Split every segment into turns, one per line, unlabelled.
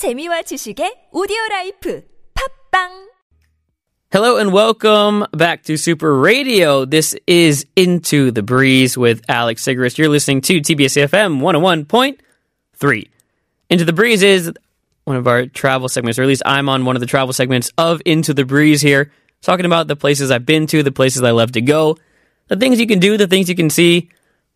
재미와 지식의 오디오 라이프 팝빵
Hello and welcome back to Super Radio. This is Into the Breeze with Alex Sigrist. You're listening to TBS FM 101.3. Into the Breeze is one of our travel segments, or at least I'm on one of the travel segments of Into the Breeze here, talking about the places I've been to, the places I love to go, the things you can do, the things you can see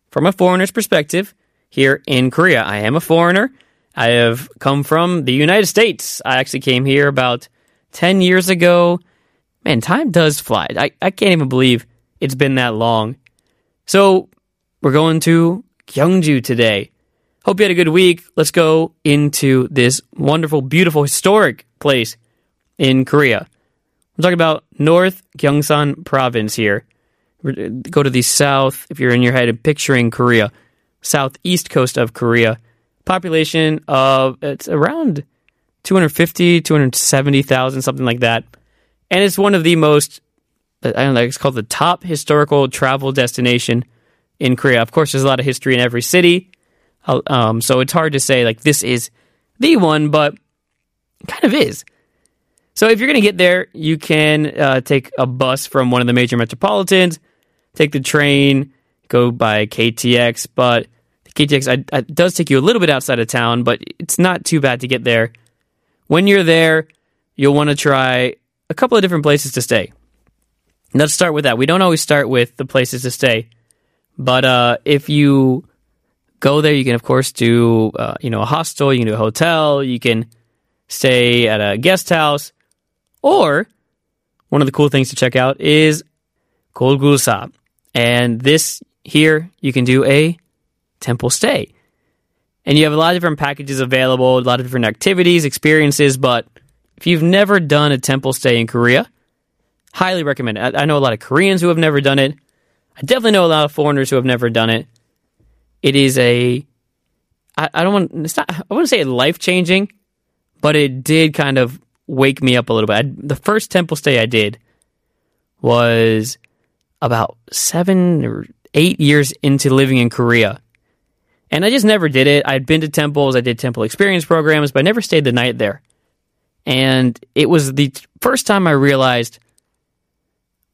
from a foreigner's perspective here in Korea. I am a foreigner. I have come from the United States. I actually came here about 10 years ago. Man, time does fly. I, I can't even believe it's been that long. So, we're going to Gyeongju today. Hope you had a good week. Let's go into this wonderful, beautiful, historic place in Korea. I'm talking about North Gyeongsang Province here. Uh, go to the south, if you're in your head picturing Korea, southeast coast of Korea. Population of, it's around 250, 270,000, something like that. And it's one of the most, I don't know, it's called the top historical travel destination in Korea. Of course, there's a lot of history in every city. Uh, Um, so it's hard to say, like, this is the one, but kind of is. So if you're going to get there, you can uh, take a bus from one of the major metropolitans, take the train, go by KTX, but KTX I, I, does take you a little bit outside of town, but it's not too bad to get there. When you're there, you'll want to try a couple of different places to stay. Let's start with that. We don't always start with the places to stay, but uh, if you go there, you can of course do uh, you know a hostel, you can do a hotel, you can stay at a guest house, or one of the cool things to check out is Golgulsa. And this here, you can do a temple stay. And you have a lot of different packages available, a lot of different activities, experiences, but if you've never done a temple stay in Korea, highly recommend it. I, I know a lot of Koreans who have never done it. I definitely know a lot of foreigners who have never done it. It is a, I, I don't want, it's not, I wouldn't say life changing, but it did kind of wake me up a little bit. I, the first temple stay I did was about seven or eight years into living in Korea. And I just never did it. I'd been to temples, I did temple experience programs, but I never stayed the night there. And it was the first time I realized,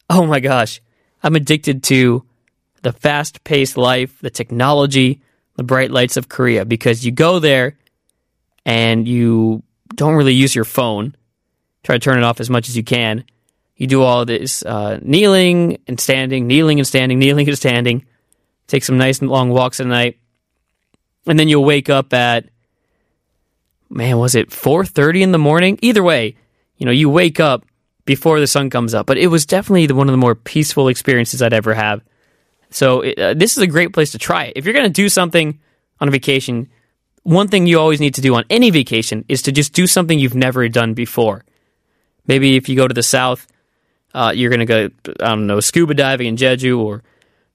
oh my gosh, I'm addicted to the fast paced life, the technology, the bright lights of Korea because you go there and you don't really use your phone. Try to turn it off as much as you can. You do all this uh, kneeling and standing, kneeling and standing, kneeling and standing. Take some nice long walks at night, and then you'll wake up at man, was it four thirty in the morning? Either way, you know you wake up before the sun comes up. But it was definitely one of the more peaceful experiences I'd ever have. So uh, this is a great place to try it. If you're going to do something on a vacation, one thing you always need to do on any vacation is to just do something you've never done before. Maybe if you go to the south, uh, you're going to go, I don't know, scuba diving in Jeju, or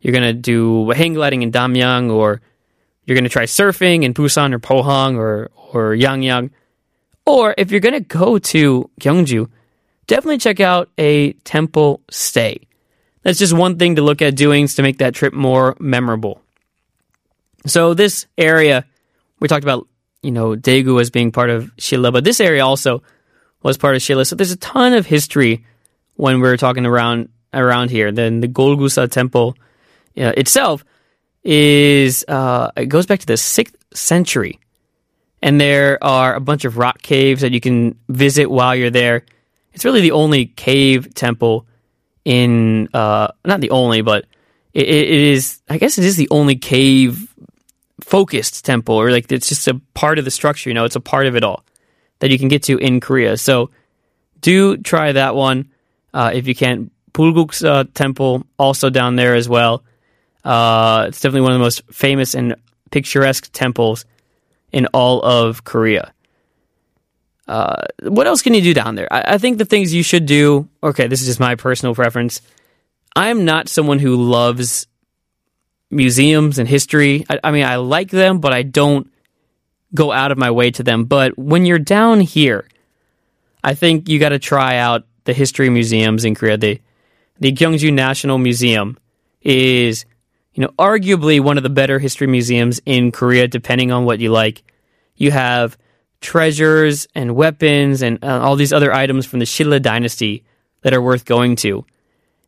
you're going to do hang gliding in Damyang, or you're going to try surfing in Busan or Pohang or, or Yangyang. Or if you're going to go to Gyeongju, definitely check out a temple stay. That's just one thing to look at doing to make that trip more memorable. So this area, we talked about, you know, Daegu as being part of Shilla, but this area also was part of Shilla. So there's a ton of history when we're talking around around here. Then the Golgulsa temple uh, itself is uh, it goes back to the sixth century, and there are a bunch of rock caves that you can visit while you're there. It's really the only cave temple in uh, not the only, but it, it is. I guess it is the only cave focused temple, or like it's just a part of the structure. You know, it's a part of it all that you can get to in Korea. So do try that one uh, if you can. Bulguksa Temple also down there as well. Uh, it's definitely one of the most famous and picturesque temples in all of Korea. Uh, what else can you do down there? I, I think the things you should do. Okay, this is just my personal preference. I'm not someone who loves museums and history. I, I mean, I like them, but I don't go out of my way to them. But when you're down here, I think you got to try out the history museums in Korea. The the Gyeongju National Museum is, you know, arguably one of the better history museums in Korea, depending on what you like. You have treasures and weapons and uh, all these other items from the Shilla dynasty that are worth going to.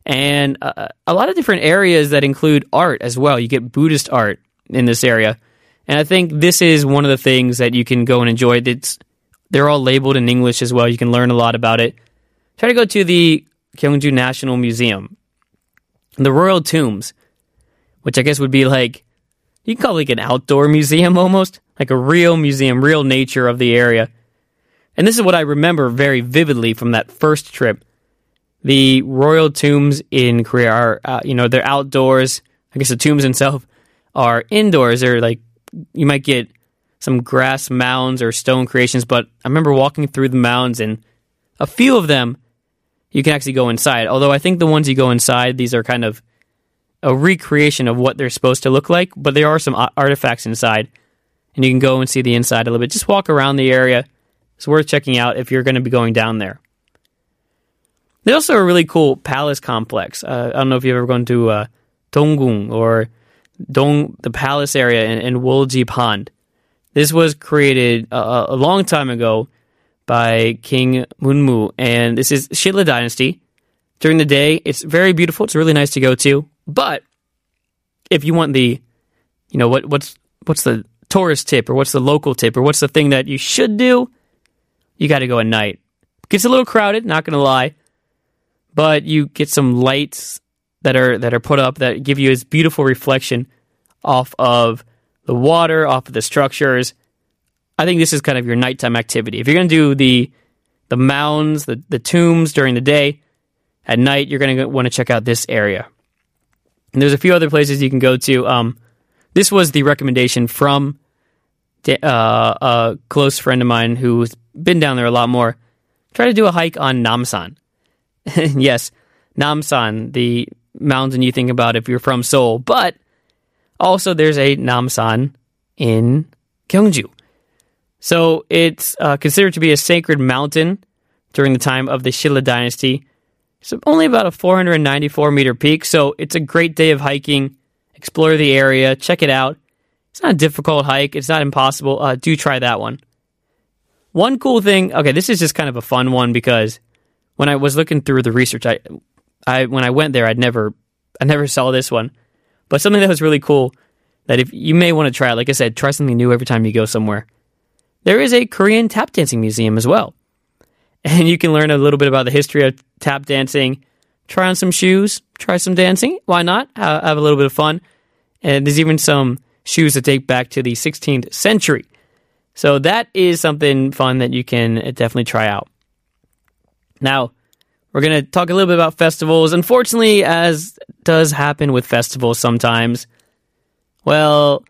And uh, a lot of different areas that include art as well. You get Buddhist art in this area. And I think this is one of the things that you can go and enjoy. It's, they're all labeled in English as well. You can learn a lot about it. Try to go to the Gyeongju National Museum. The Royal Tombs, which I guess would be like, you can call it like an outdoor museum almost, like a real museum, real nature of the area. And this is what I remember very vividly from that first trip. The royal tombs in Korea are, uh, you know, they're outdoors. I guess the tombs themselves are indoors. They're like, you might get some grass mounds or stone creations, but I remember walking through the mounds and a few of them you can actually go inside. Although I think the ones you go inside, these are kind of a recreation of what they're supposed to look like, but there are some artifacts inside, and you can go and see the inside a little bit. Just walk around the area. It's worth checking out if you're going to be going down there. There's also a really cool palace complex. Uh, I don't know if you've ever gone to uh, Donggung or Dong, the palace area in, in Wolji Pond. This was created a, a long time ago by King Munmu, and this is Shilla Dynasty. During the day, it's very beautiful. It's really nice to go to. But if you want the, you know, what what's what's the tourist tip or what's the local tip or what's the thing that you should do, you got to go at night. Gets a little crowded, not going to lie, but you get some lights that are that are put up that give you this beautiful reflection off of the water, off of the structures, I think this is kind of your nighttime activity. If you're going to do the the mounds, the, the tombs during the day, at night you're going to want to check out this area. And there's a few other places you can go to. Um, this was the recommendation from uh, a close friend of mine who's been down there a lot more. Try to do a hike on Namsan. yes, Namsan, the mountain you think about if you're from Seoul. But also, there's a Namsan in Gyeongju. So it's uh, considered to be a sacred mountain during the time of the Shilla dynasty. It's only about a 494 meter peak, so it's a great day of hiking. Explore the area, check it out. It's not a difficult hike, it's not impossible. Uh, do try that one. One cool thing, okay, this is just kind of a fun one because when I was looking through the research, I, I when I went there, I'd never, I never saw this one, but something that was really cool that if you may want to try, like I said, try something new every time you go somewhere there is a Korean tap dancing museum as well. And you can learn a little bit about the history of tap dancing, try on some shoes, try some dancing. Why not? Have a little bit of fun. And there's even some shoes that date back to the 16th century. So that is something fun that you can definitely try out. Now, we're going to talk a little bit about festivals. Unfortunately, as does happen with festivals sometimes, well,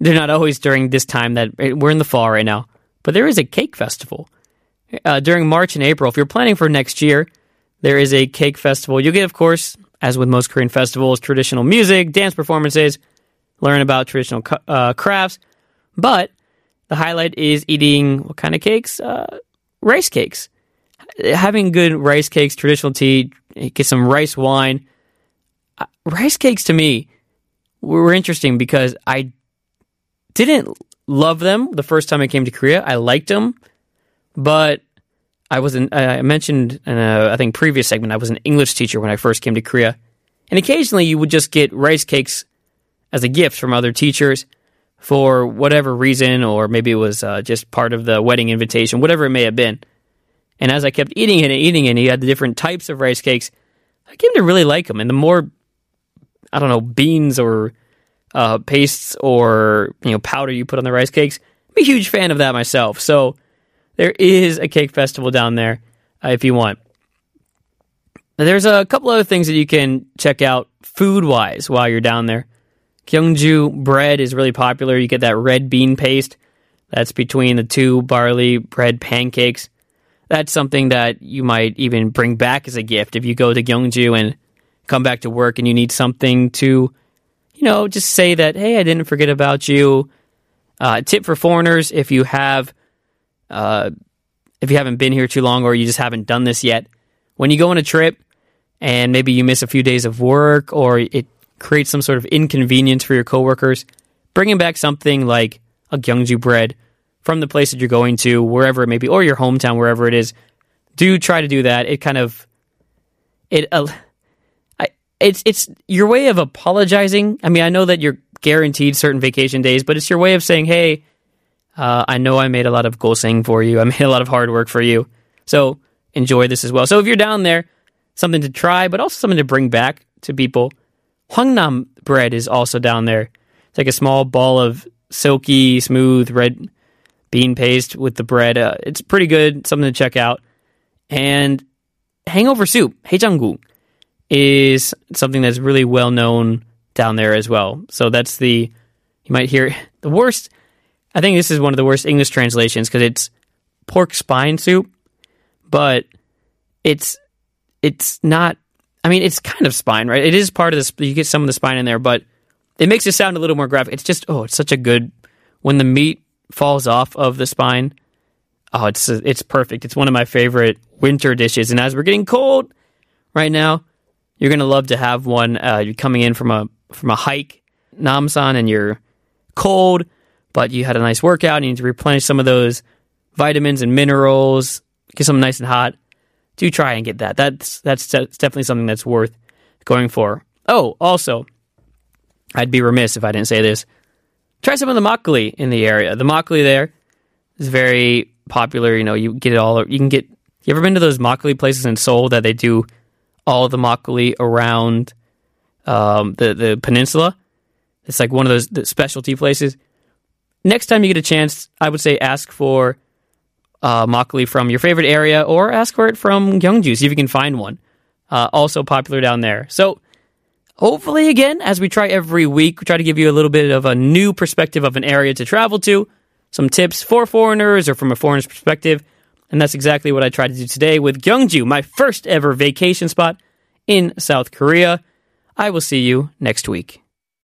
they're not always during this time that eh, we're in the fall right now, but there is a cake festival uh, during March and April. If you're planning for next year, there is a cake festival. You'll get, of course, as with most Korean festivals, traditional music, dance performances, learn about traditional uh, crafts, but the highlight is eating what kind of cakes? Uh, rice cakes. Having good rice cakes, traditional tea, get some rice wine. Uh, rice cakes to me were interesting because I didn't love them the first time I came to Korea. I liked them, but I was an, I mentioned in a, I think previous segment I was an English teacher when I first came to Korea, and occasionally you would just get rice cakes as a gift from other teachers for whatever reason, or maybe it was uh, just part of the wedding invitation, whatever it may have been. And as I kept eating it and eating it, and you had the different types of rice cakes, I came to really like them. And the more, I don't know, beans or uh, pastes or you know powder you put on the rice cakes. I'm a huge fan of that myself. So there is a cake festival down there uh, if you want. There's a couple other things that you can check out food wise while you're down there. Gyeongju bread is really popular. You get that red bean paste that's between the two barley bread pancakes. That's something that you might even bring back as a gift if you go to Gyeongju and come back to work and you need something to you know, just say that, hey, I didn't forget about you. Uh, tip for foreigners if you have, uh, if you haven't been here too long or you just haven't done this yet, when you go on a trip and maybe you miss a few days of work or it creates some sort of inconvenience for your coworkers, bringing back something like a Gyeongju bread from the place that you're going to, wherever it may be, or your hometown, wherever it is. Do try to do that. It kind of it. Uh, it's it's your way of apologizing. I mean, I know that you're guaranteed certain vacation days, but it's your way of saying, "Hey, uh, I know I made a lot of goseng for you. I made a lot of hard work for you. So enjoy this as well." So if you're down there, something to try, but also something to bring back to people. Hwangnam bread is also down there. It's like a small ball of silky, smooth red bean paste with the bread. Uh, it's pretty good, something to check out. And hangover soup, heijanggung, is something that's really well known down there as well. So that's the you might hear the worst. I think this is one of the worst English translations because it's pork spine soup, but it's it's not. I mean, it's kind of spine, right? It is part of the. You get some of the spine in there, but it makes it sound a little more graphic. It's just oh, it's such a good when the meat falls off of the spine. Oh, it's it's perfect. It's one of my favorite winter dishes. And as we're getting cold right now, you're gonna love to have one. Uh, you're coming in from a from a hike, Namsan, and you're cold, but you had a nice workout. You need to replenish some of those vitamins and minerals. Get something nice and hot. Do try and get that. That's that's definitely something that's worth going for. Oh, also, I'd be remiss if I didn't say this. Try some of the makgeolli in the area. The makgeolli there is very popular. You know, you get it all. You can get. You ever been to those makgeolli places in Seoul that they do all the makgeolli around um, the the peninsula? It's like one of those specialty places. Next time you get a chance, I would say ask for uh, makgeolli from your favorite area, or ask for it from Gyeongju. See if you can find one. Uh, also popular down there. So hopefully, again, as we try every week, we try to give you a little bit of a new perspective of an area to travel to some tips for foreigners or from a foreigner's perspective. And that's exactly what I tried to do today with Gyeongju, my first ever vacation spot in South Korea. I will see you next week.